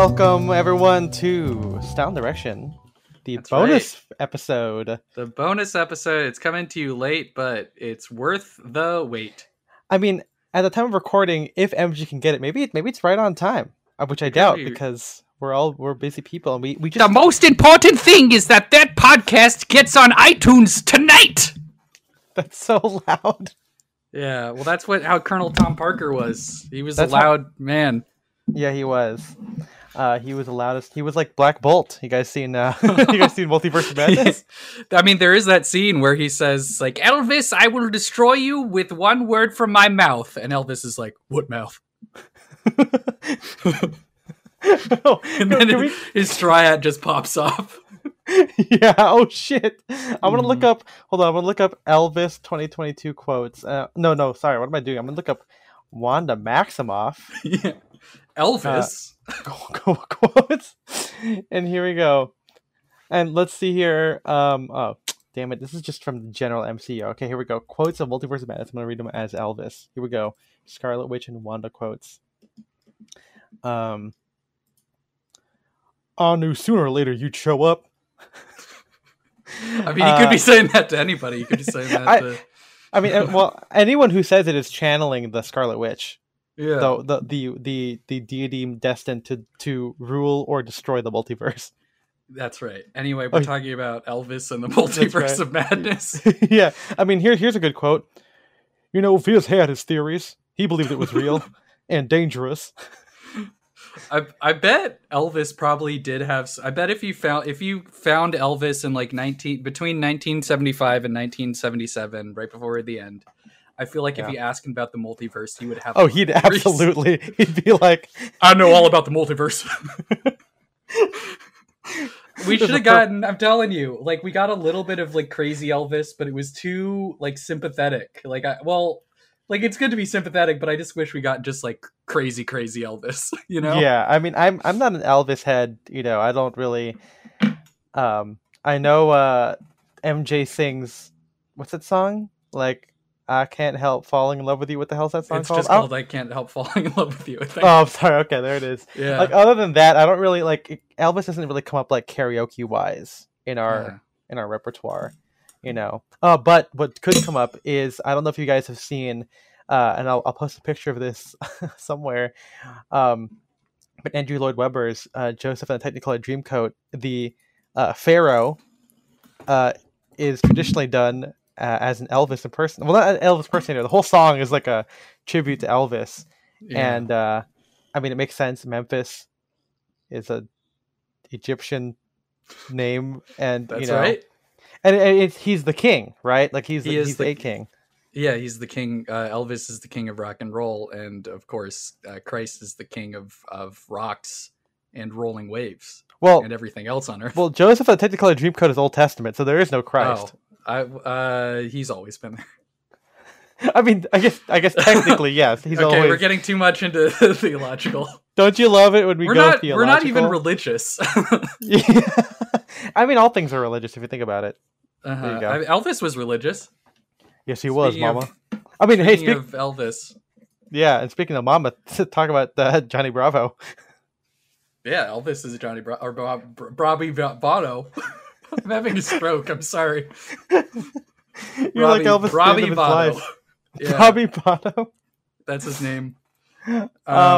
Welcome everyone to Sound Direction, the That's bonus episode. The bonus episode, it's coming to you late, but it's worth the wait. I mean, at the time of recording, if MJ can get it, maybe maybe it's right on time, uh, which I doubt be. because we're all we're busy people and we we just The most important thing is that that podcast gets on iTunes tonight. that's so loud. Yeah, well, that's what how Colonel Tom Parker was. He was That's a how- loud man. Yeah, he was. Uh, he was the loudest. He was like Black Bolt. You guys seen? Uh, you guys seen Multiverse Madness? I mean, there is that scene where he says, like, Elvis, I will destroy you with one word from my mouth. And Elvis is like, what mouth? Oh, And then we- his triad just pops off. yeah. Oh shit. I'm gonna look Mhm. up. Hold on. I'm gonna look up Elvis 2022 quotes. Uh, no, no. Sorry. What am I doing? I'm gonna look up Wanda Maximoff yeah. Elvis. quotes. And here we go. And let's see here. Um. Oh, damn it. This is just from the general MCU. Okay. Here we go. Quotes of Multiverse of Madness. I'm gonna read them as Elvis. Here we go. Scarlet Witch and Wanda quotes. Um. I knew sooner or later you'd show up. I mean, he could Uh, be saying that to anybody. He could be saying that I- to. I mean, well, anyone who says it is channeling the Scarlet Witch, Yeah. the, the the the the deity destined to to rule or destroy the multiverse. That's right. Anyway, we're Oh, talking about Elvis and the multiverse right. of madness. yeah, I mean, here here's a good quote. You know, Viz had his theories. He believed it was real and dangerous. I I bet Elvis probably did have. I bet if you found if you found Elvis in like nineteen between 1975 and 1977, right before the end, I feel like Yeah. if you asked him about the multiverse, he would have. Oh, he'd absolutely. He'd be like, I know all about the multiverse. we should have gotten. I'm telling you, like we got a little bit of like crazy Elvis, but it was too like sympathetic. Like, I, well, like it's good to be sympathetic, but I just wish we got just like crazy, crazy Elvis. You know? yeah. I mean, I'm I'm not an Elvis head. You know, I don't really. Um, I know uh, MJ sings. What's that song? Like, I can't help falling in love with you. What the hell's that song It's called? just I don't- called "I Can't Help Falling in Love with You." I think. Oh, I'm sorry. Okay, there it is. yeah. Like other than that, I don't really like Elvis doesn't really come up like karaoke wise in our Yeah. in our repertoire, you know. Uh, but what could come up is I don't know if you guys have seen, uh, and I'll, I'll post a picture of this somewhere. Um, but Andrew Lloyd Webber's uh, Joseph and the Technicolor Dreamcoat, the uh, Pharaoh, uh, is traditionally done uh, as an Elvis imperson. Well, not an Elvis impersonator. The whole song is like a tribute to Elvis Yeah. and uh i mean it makes sense memphis is a egyptian name and that's you know right. And it, he's the king right like he's He the, he's the- a king Yeah, he's the king. Uh, Elvis is the king of rock and roll, and of course, uh, Christ is the king of of rocks and rolling waves well and everything else on earth. well joseph the technicolor dreamcoat is old testament so there is no christ Oh, I, uh, he's always been there. i mean i guess i guess technically yes he's okay, always we're getting too much into theological. don't you love it when we We are go not. We're not even religious. yeah. i mean all things are religious if you think about it uh-huh. I- Elvis was religious. yes he was Speaking of- mama i mean hey Speaking speak, of Elvis, yeah and speaking of mama talk about uh, johnny bravo yeah, Elvis is Johnny Bra- or Bob Bobby Votto. I'm having a stroke. I'm sorry. you're like elvis at the end Robbie of life. Yeah, Bobby Botto. that's his name. Oh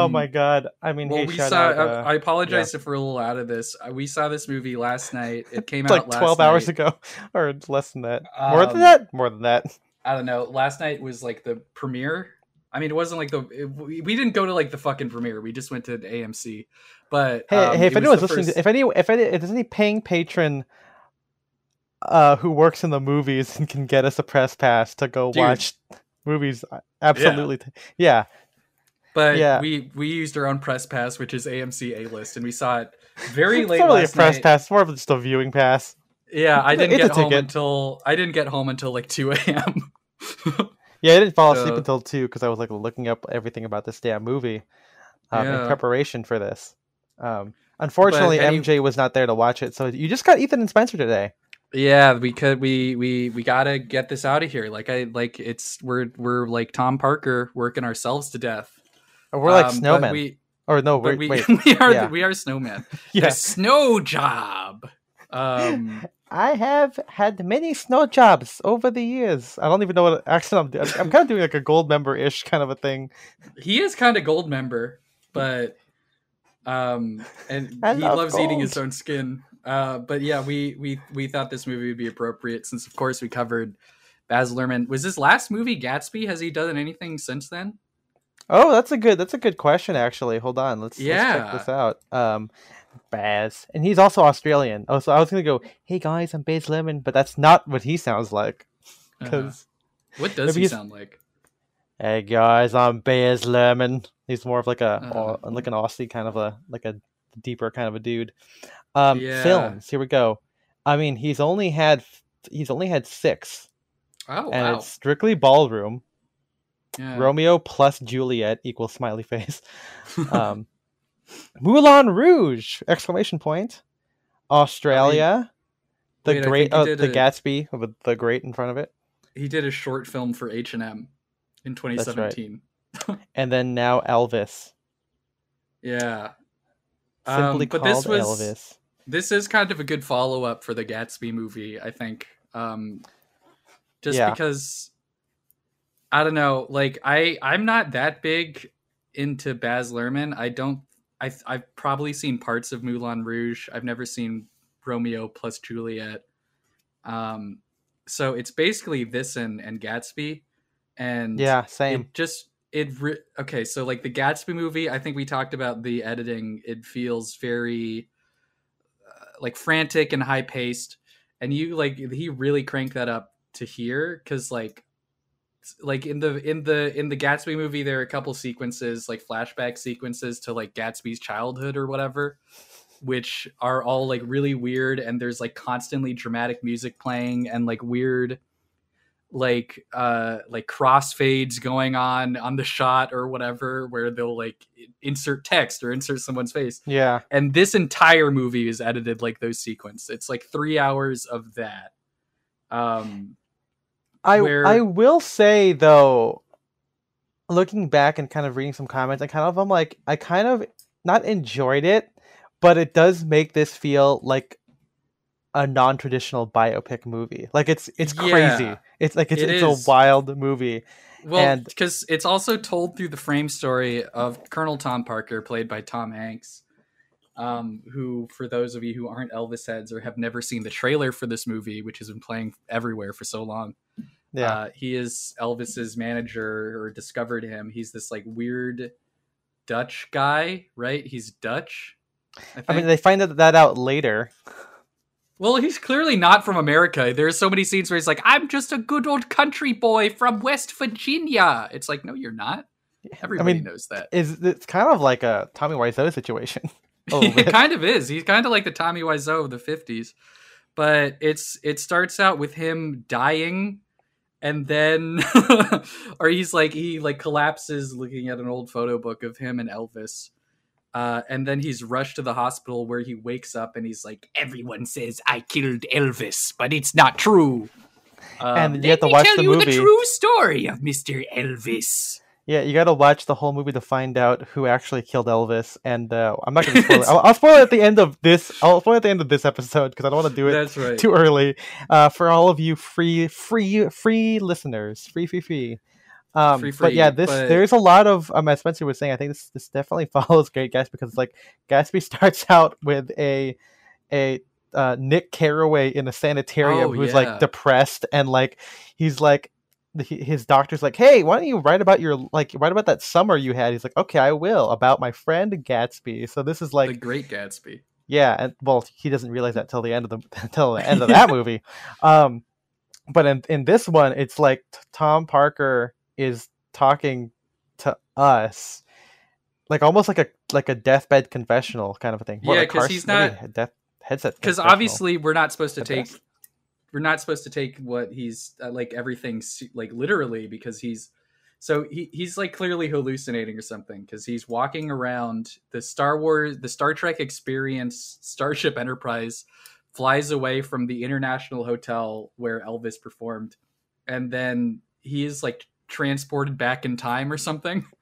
Um, my god! I mean, Well, hey, we shout saw. out, I- uh, I apologize if we're a little out of this. Uh, We saw this movie last night. It came like out last twelve hours ago, or less than that. More than Um, that. More than that. I don't know. Last night was like the premiere. I mean, it wasn't like the. It, we didn't go to like the fucking premiere. We just went to the AMC. But Hey, um, hey, if anyone's listening, first- to, if any, if any, if there's any paying patron, uh, who works in the movies and can get us a press pass to go Dude. watch movies, uh, absolutely, t- yeah. But yeah. we we used our own press pass, which is AMC A list, and we saw it very It's late not really a press night. pass, it's more of just a viewing pass. Yeah, I didn't it's get home ticket. until I didn't get home until like two a.m. Yeah, I didn't fall asleep So- until two because I was like looking up everything about this damn movie um, in preparation for this. Um, unfortunately, MJ was not there to watch it, so you just got Ethan and Spencer today. Yeah, we could we we we gotta get this out of here. Like I like it's we're we're like Tom Parker working ourselves to death. We're like Um, snowmen. We Or no, we wait. we are yeah. we are snowman. Yeah. The snow job. Um, I have had many snow jobs over the years. I don't even know what accent I'm doing. I'm kind of doing like a Goldmember ish kind of a thing. he is kind of Goldmember, but um, and I he love loves eating his own skin. Uh, but yeah, we we we thought this movie would be appropriate since, of course, we covered Baz Luhrmann. Was his last movie Gatsby? Has he done anything since then? Oh, that's a good that's a good question actually. Hold on, let's, let's check this out. Um, Baz, and he's also Australian. Oh, so I was gonna go, hey guys, I'm Baz Lemon, but that's not what he sounds like. Uh-huh. Because What does he sound like? hey guys, I'm Baz Lemon. He's more of like a Uh-huh. Like an Aussie kind of a like a deeper kind of a dude. Um, Yeah. films. Here we go. I mean, he's only had he's only had six, Oh and wow! it's strictly ballroom. Yeah. Romeo plus Juliet equals smiley face. um, Moulin Rouge! Exclamation point. Australia. the Wait, great, uh, the a- Gatsby with the great in front of it, he did a short film for H and M in 2017. and then now Elvis, Yeah. simply Um, but called this was Elvis. this is kind of a good follow up for the Gatsby movie, I think. Um, just Yeah. because I don't know, like I I'm not that big into Baz Luhrmann. I don't. I I've probably seen parts of Moulin Rouge. I've never seen Romeo plus Juliet. Um, so it's basically this and and Gatsby, and Yeah, same. it just it re- okay so like the gatsby movie i think we talked about the editing it feels very uh, like frantic and high paced and you like he really cranked that up to here because like like in the in the in the gatsby movie there are a couple sequences like flashback sequences to like gatsby's childhood or whatever which are all like really weird and there's like constantly dramatic music playing and like weird like uh like crossfades going on on the shot or whatever where they'll like insert text or insert someone's face. Yeah, and this entire movie is edited like those sequence it's like three hours of that. Um I where- I will say though, looking back and kind of reading some comments, I kind of I'm like I kind of not enjoyed it, but it does make this feel like a non-traditional biopic movie. Like it's it's crazy. Yeah, it's like it's it it's is. a wild movie. well And- because it's also told through the frame story of colonel tom parker played by tom hanks um, who for those of you who aren't elvis heads or have never seen the trailer for this movie which has been playing everywhere for so long Yeah. Uh, he is Elvis's manager or discovered him. He's this like weird Dutch guy, right? He's Dutch. I, I mean, they find that out later. well, he's clearly not from America. There's so many scenes where he's like, "I'm just a good old country boy from West Virginia." It's like, no, you're not. Everybody mean, knows that. Is it's kind of like a Tommy Wiseau situation. it kind of is. He's kind of like the Tommy Wiseau of the '50s, but it's it starts out with him dying, and then, or he's like he like collapses looking at an old photo book of him and Elvis, uh, and then he's rushed to the hospital where he wakes up and he's like, Everyone says I killed Elvis, but it's not true. um, And you Let have to me watch tell the you movie. the true story of Mr. Elvis. Yeah, you got to watch the whole movie to find out who actually killed Elvis. And uh, I'm not going to spoil it. I'll, I'll spoil it at the end of this. I'll spoil it at the end of this episode because I don't want to do it that's right. too early. Uh, for all of you free, free, free listeners, free, free, free. Um, Free, but yeah, this but- there's a lot of um, as Spencer was saying. I think this this definitely follows Great Gatsby because like Gatsby starts out with a a uh, Nick Carraway in a sanitarium Oh, who's yeah. like depressed and like he's like the- his doctor's like, "Hey, why don't you write about your like write about that summer you had?" He's like, "Okay, I will about my friend Gatsby." So this is like the Great Gatsby. yeah, and well, he doesn't realize that till the end of the till the end of that movie. Um, but in in this one, it's like t- Tom Parker is talking to us, like almost like a like a deathbed confessional kind of a thing. Yeah, like 'cause car- he's not- death headset because obviously we're not supposed to take best. We're not supposed to take what he's uh, like everything like literally because he's so he, he's like clearly hallucinating or something because he's walking around the star wars the star trek experience starship enterprise flies away from the international hotel where elvis performed and then he is like transported back in time or something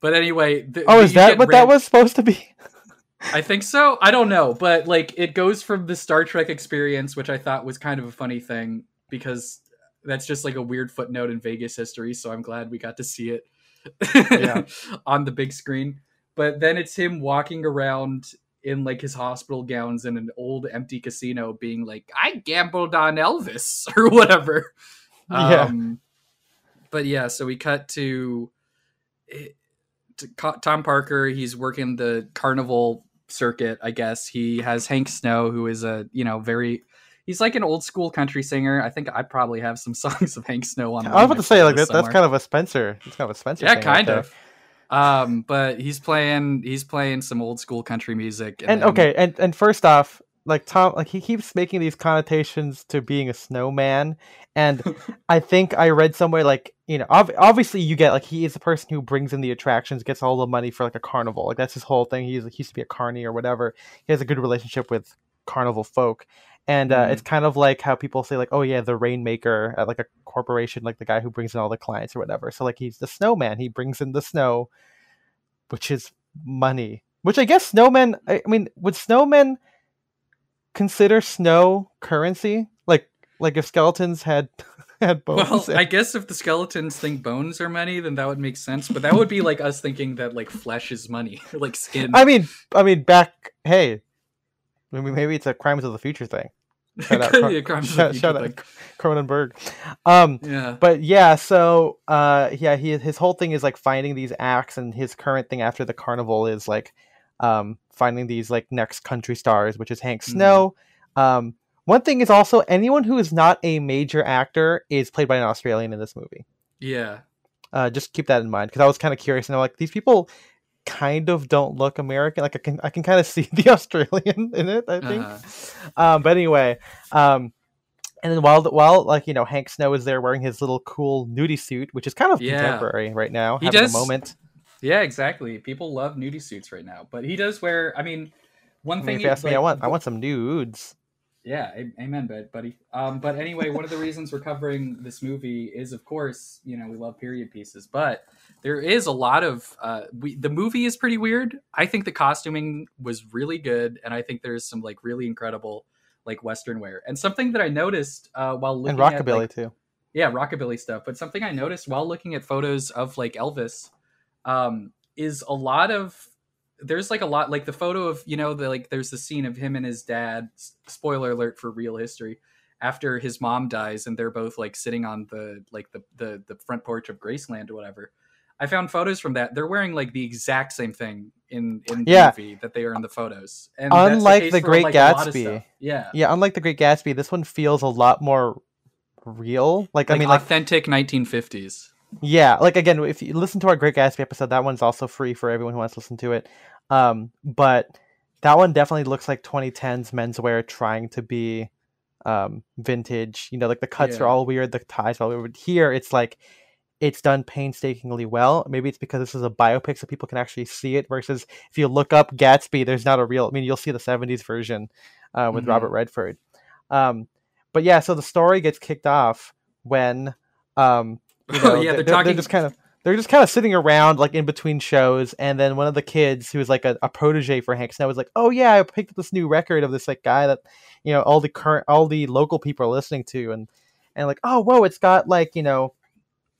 But anyway, th- Oh, is that what that was supposed to be? I think so. I don't know, but like it goes from the Star Trek experience, which I thought was kind of a funny thing because that's just like a weird footnote in Vegas history. So I'm glad we got to see it Yeah. on the big screen. But then it's him walking around in like his hospital gowns in an old empty casino, being like, "I gambled on Elvis" or whatever. Yeah. Um, but yeah, so we cut to, Co- Tom Parker. He's working the carnival circuit. I guess he has Hank Snow, who is a you know very. He's like an old school country singer. I think I probably have some songs of Hank Snow on. I was about to say like that, that's kind of a Spencer. It's kind of a Spencer. yeah, right kind of. Um, but he's playing he's playing some old school country music. And then- okay, and and first off, like Tom, like he keeps making these connotations to being a snowman, and I think I read somewhere like you know, ob- obviously you get like he is the person who brings in the attractions, gets all the money for like a carnival, like that's his whole thing. He's he used to be a carny or whatever. He has a good relationship with carnival folk. And uh, it's kind of like how people say, like, oh yeah, the rainmaker at like a corporation, like the guy who brings in all the clients or whatever. So like he's the snowman. He brings in the snow, which is money. Which I guess snowmen. I I mean, would snowmen consider snow currency? Like, like if skeletons had had bones. Well, and- I guess if the skeletons think bones are money, then that would make sense. But that would be like us thinking that like flesh is money, like skin. I mean, I mean, back. Hey, maybe maybe it's a crimes of the future thing. shout out Could Cro- be a crime of the future shout out. Cronenberg. Um, Yeah. but yeah, so uh, yeah, he his whole thing is like finding these acts, and his current thing after the carnival is like um finding these like next country stars, which is Hank Mhm. Snow. Um, one thing is also anyone who is not a major actor is played by an Australian in this movie. Yeah. Uh, just keep that in mind because I was kind of curious, and I'm like, these people kind of don't look American. Like I can I can kind of see the Australian in it. I think. Uh-huh. Um, but anyway, um, and then while while like you know Hank Snow is there wearing his little cool nudie suit, which is kind of Yeah. contemporary right now, He having does- a moment. Yeah, exactly. People love nudie suits right now, but he does wear. I mean, one I mean, thing. if you ask me, I want I want some nudes. Yeah, amen, bud, buddy. Um, but anyway, one of the reasons we're covering this movie is, of course, you know, we love period pieces, but there is a lot of uh, we, the movie is pretty weird. I think the costuming was really good, and I think there's some like really incredible like Western wear. And something that I noticed uh, while looking and at rockabilly like, too. yeah rockabilly stuff but something i noticed while looking at photos of like elvis um is a lot of there's like a lot like the photo of you know the like there's the scene of him and his dad spoiler alert for real history after his mom dies and they're both like sitting on the like the the, the front porch of graceland or whatever i found photos from that they're wearing like the exact same thing in in the Yeah. movie that they are in the photos and Unlike case The Great like, a lot of Gatsby. yeah Yeah, unlike the Great Gatsby, this one feels a lot more real. Like, like I mean, like authentic 1950s yeah, like again, if you listen to our Great Gatsby episode, that one's also free for everyone who wants to listen to it. Um, but that one definitely looks like 2010s menswear trying to be um vintage. You know, like the cuts are all weird, the ties are all weird. Here, it's like it's done painstakingly well. Maybe it's because this is a biopic, so people can actually see it. Versus if you look up Gatsby, there's not a real. I mean, you'll see the '70s version uh, with Mhm. Robert Redford. Um, but yeah, so the story gets kicked off when um, you know, Oh, yeah, they're, they're they're just kind of they're just kind of sitting around like in between shows, and then one of the kids who was like a, a protege for Hank Snow was like, "Oh yeah, I picked up this new record of this like guy that you know all the current all the local people are listening to, and and like, oh whoa, it's got like you know,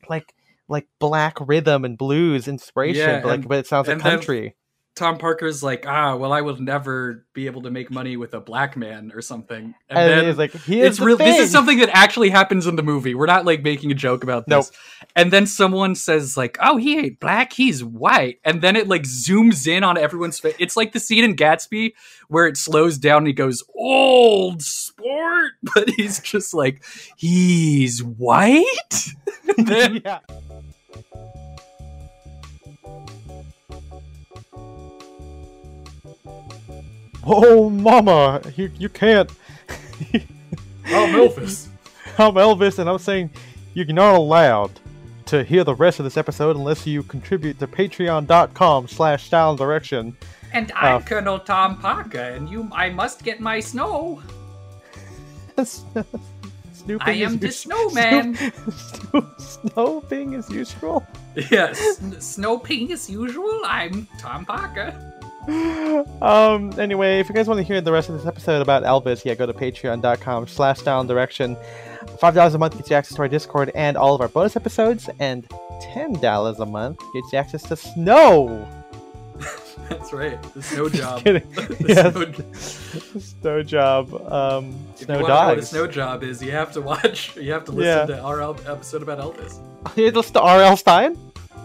like like black rhythm and blues inspiration, Yeah, but like and- but it sounds like country." Tom Parker's like, ah, well, I will never be able to make money with a black man or something. And, And, then he's like, "He is it's real. This is something that actually happens in the movie. We're not like making a joke about this. And then someone says like, oh, he ain't black, he's white. And then it like zooms in on everyone's face. It's like the scene in Gatsby where it slows down and he goes, old sport, but he's just like, he's white. then yeah. Oh, mama, you you can't. I'm Elvis. I'm Elvis, and I'm saying you're not allowed to hear the rest of this episode unless you contribute to patreon.com slash style and direction. And I'm Uh, Colonel Tom Parker, and you, I must get my snow. Snooping I am the snowman. Snoop- Snooping is useful. Yes, Snow Ping as usual. I'm Tom Parker. Um anyway if you guys want to hear the rest of this episode about elvis yeah go to patreon.com slash down direction five dollars a month gets you access to our discord and all of our bonus episodes and ten dollars a month gets you access to snow That's right. The snow job. The Yes. snow- snow job um if you snow want to know what a snow job is, you have to watch. You have to listen Yeah. to our episode about Elvis. you listen to rl stine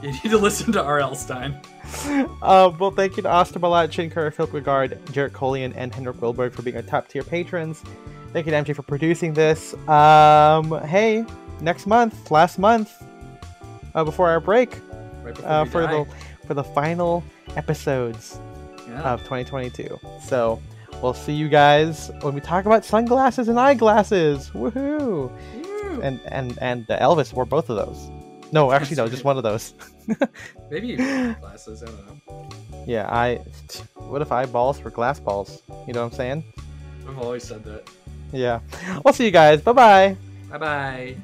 You need to listen to R.L. Stine. Uh, well, thank you to Oster Balat, Chinkar, Philip Regard, Jarrett Colian, and Henrik Wilberg for being our top tier patrons. Thank you to MJ for producing this. Um, hey, next month, last month, uh, before our break, Right before uh, for die. the for the final episodes Yeah. of 2022. So we'll see you guys when we talk about sunglasses and eyeglasses. Woohoo! Woo. And and and Elvis wore both of those. No, actually, no, just one of those. Maybe glasses. I don't know. Yeah, I. What if eyeballs were glass balls? You know what I'm saying? I've always said that. Yeah. We'll see you guys. Bye bye. Bye bye.